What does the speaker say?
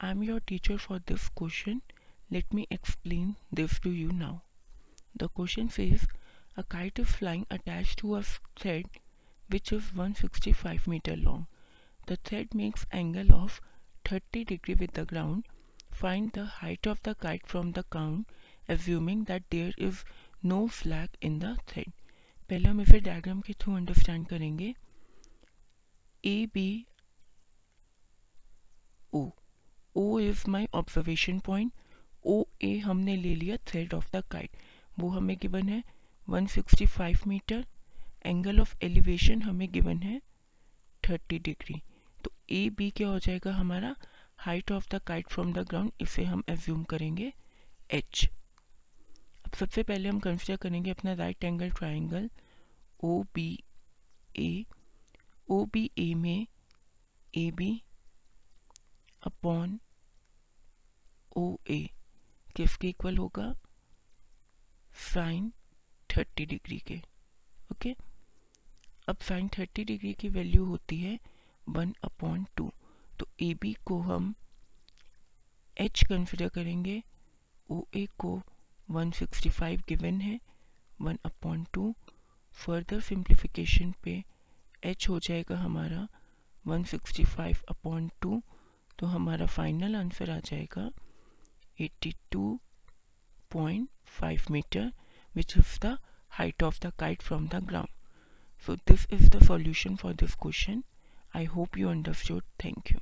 I'm your teacher for this question. Let me explain this to you now. The question says a kite is flying attached to a thread which is 165 meter long. The thread makes angle of 30 degree with the ground. Find the height of the kite from the ground assuming that there is no flag in the thread. पहले हम इसे diagram के through understand करेंगे A B O is my observation point, O A हमने ले लिया thread of the kite. वो हमें गिवन है 165 मीटर, एंगल ऑफ़ एलिवेशन हमें गिवन है 30 डिग्री। तो ए बी क्या हो जाएगा हमारा? Height of the kite from the ground, इसे हम एज्यूम करेंगे एच अब सबसे पहले हम कंसिडर करेंगे अपना right angle triangle O B A O B A में A B upon O A किसके इक्वल होगा साइन थर्टी डिग्री के ओके अब साइन थर्टी डिग्री की वैल्यू होती है वन अपॉन टू तो ए बी को हम एच कंसिडर करेंगे। ओ ए को 165 गिवन है one upon two further simplification पे एच हो जाएगा हमारा 165 अपॉन टू तो हमारा फाइनल आंसर आ जाएगा 82.5 meter which is the height of the kite from the ground. So this is the solution for this question. I hope you understood. Thank you.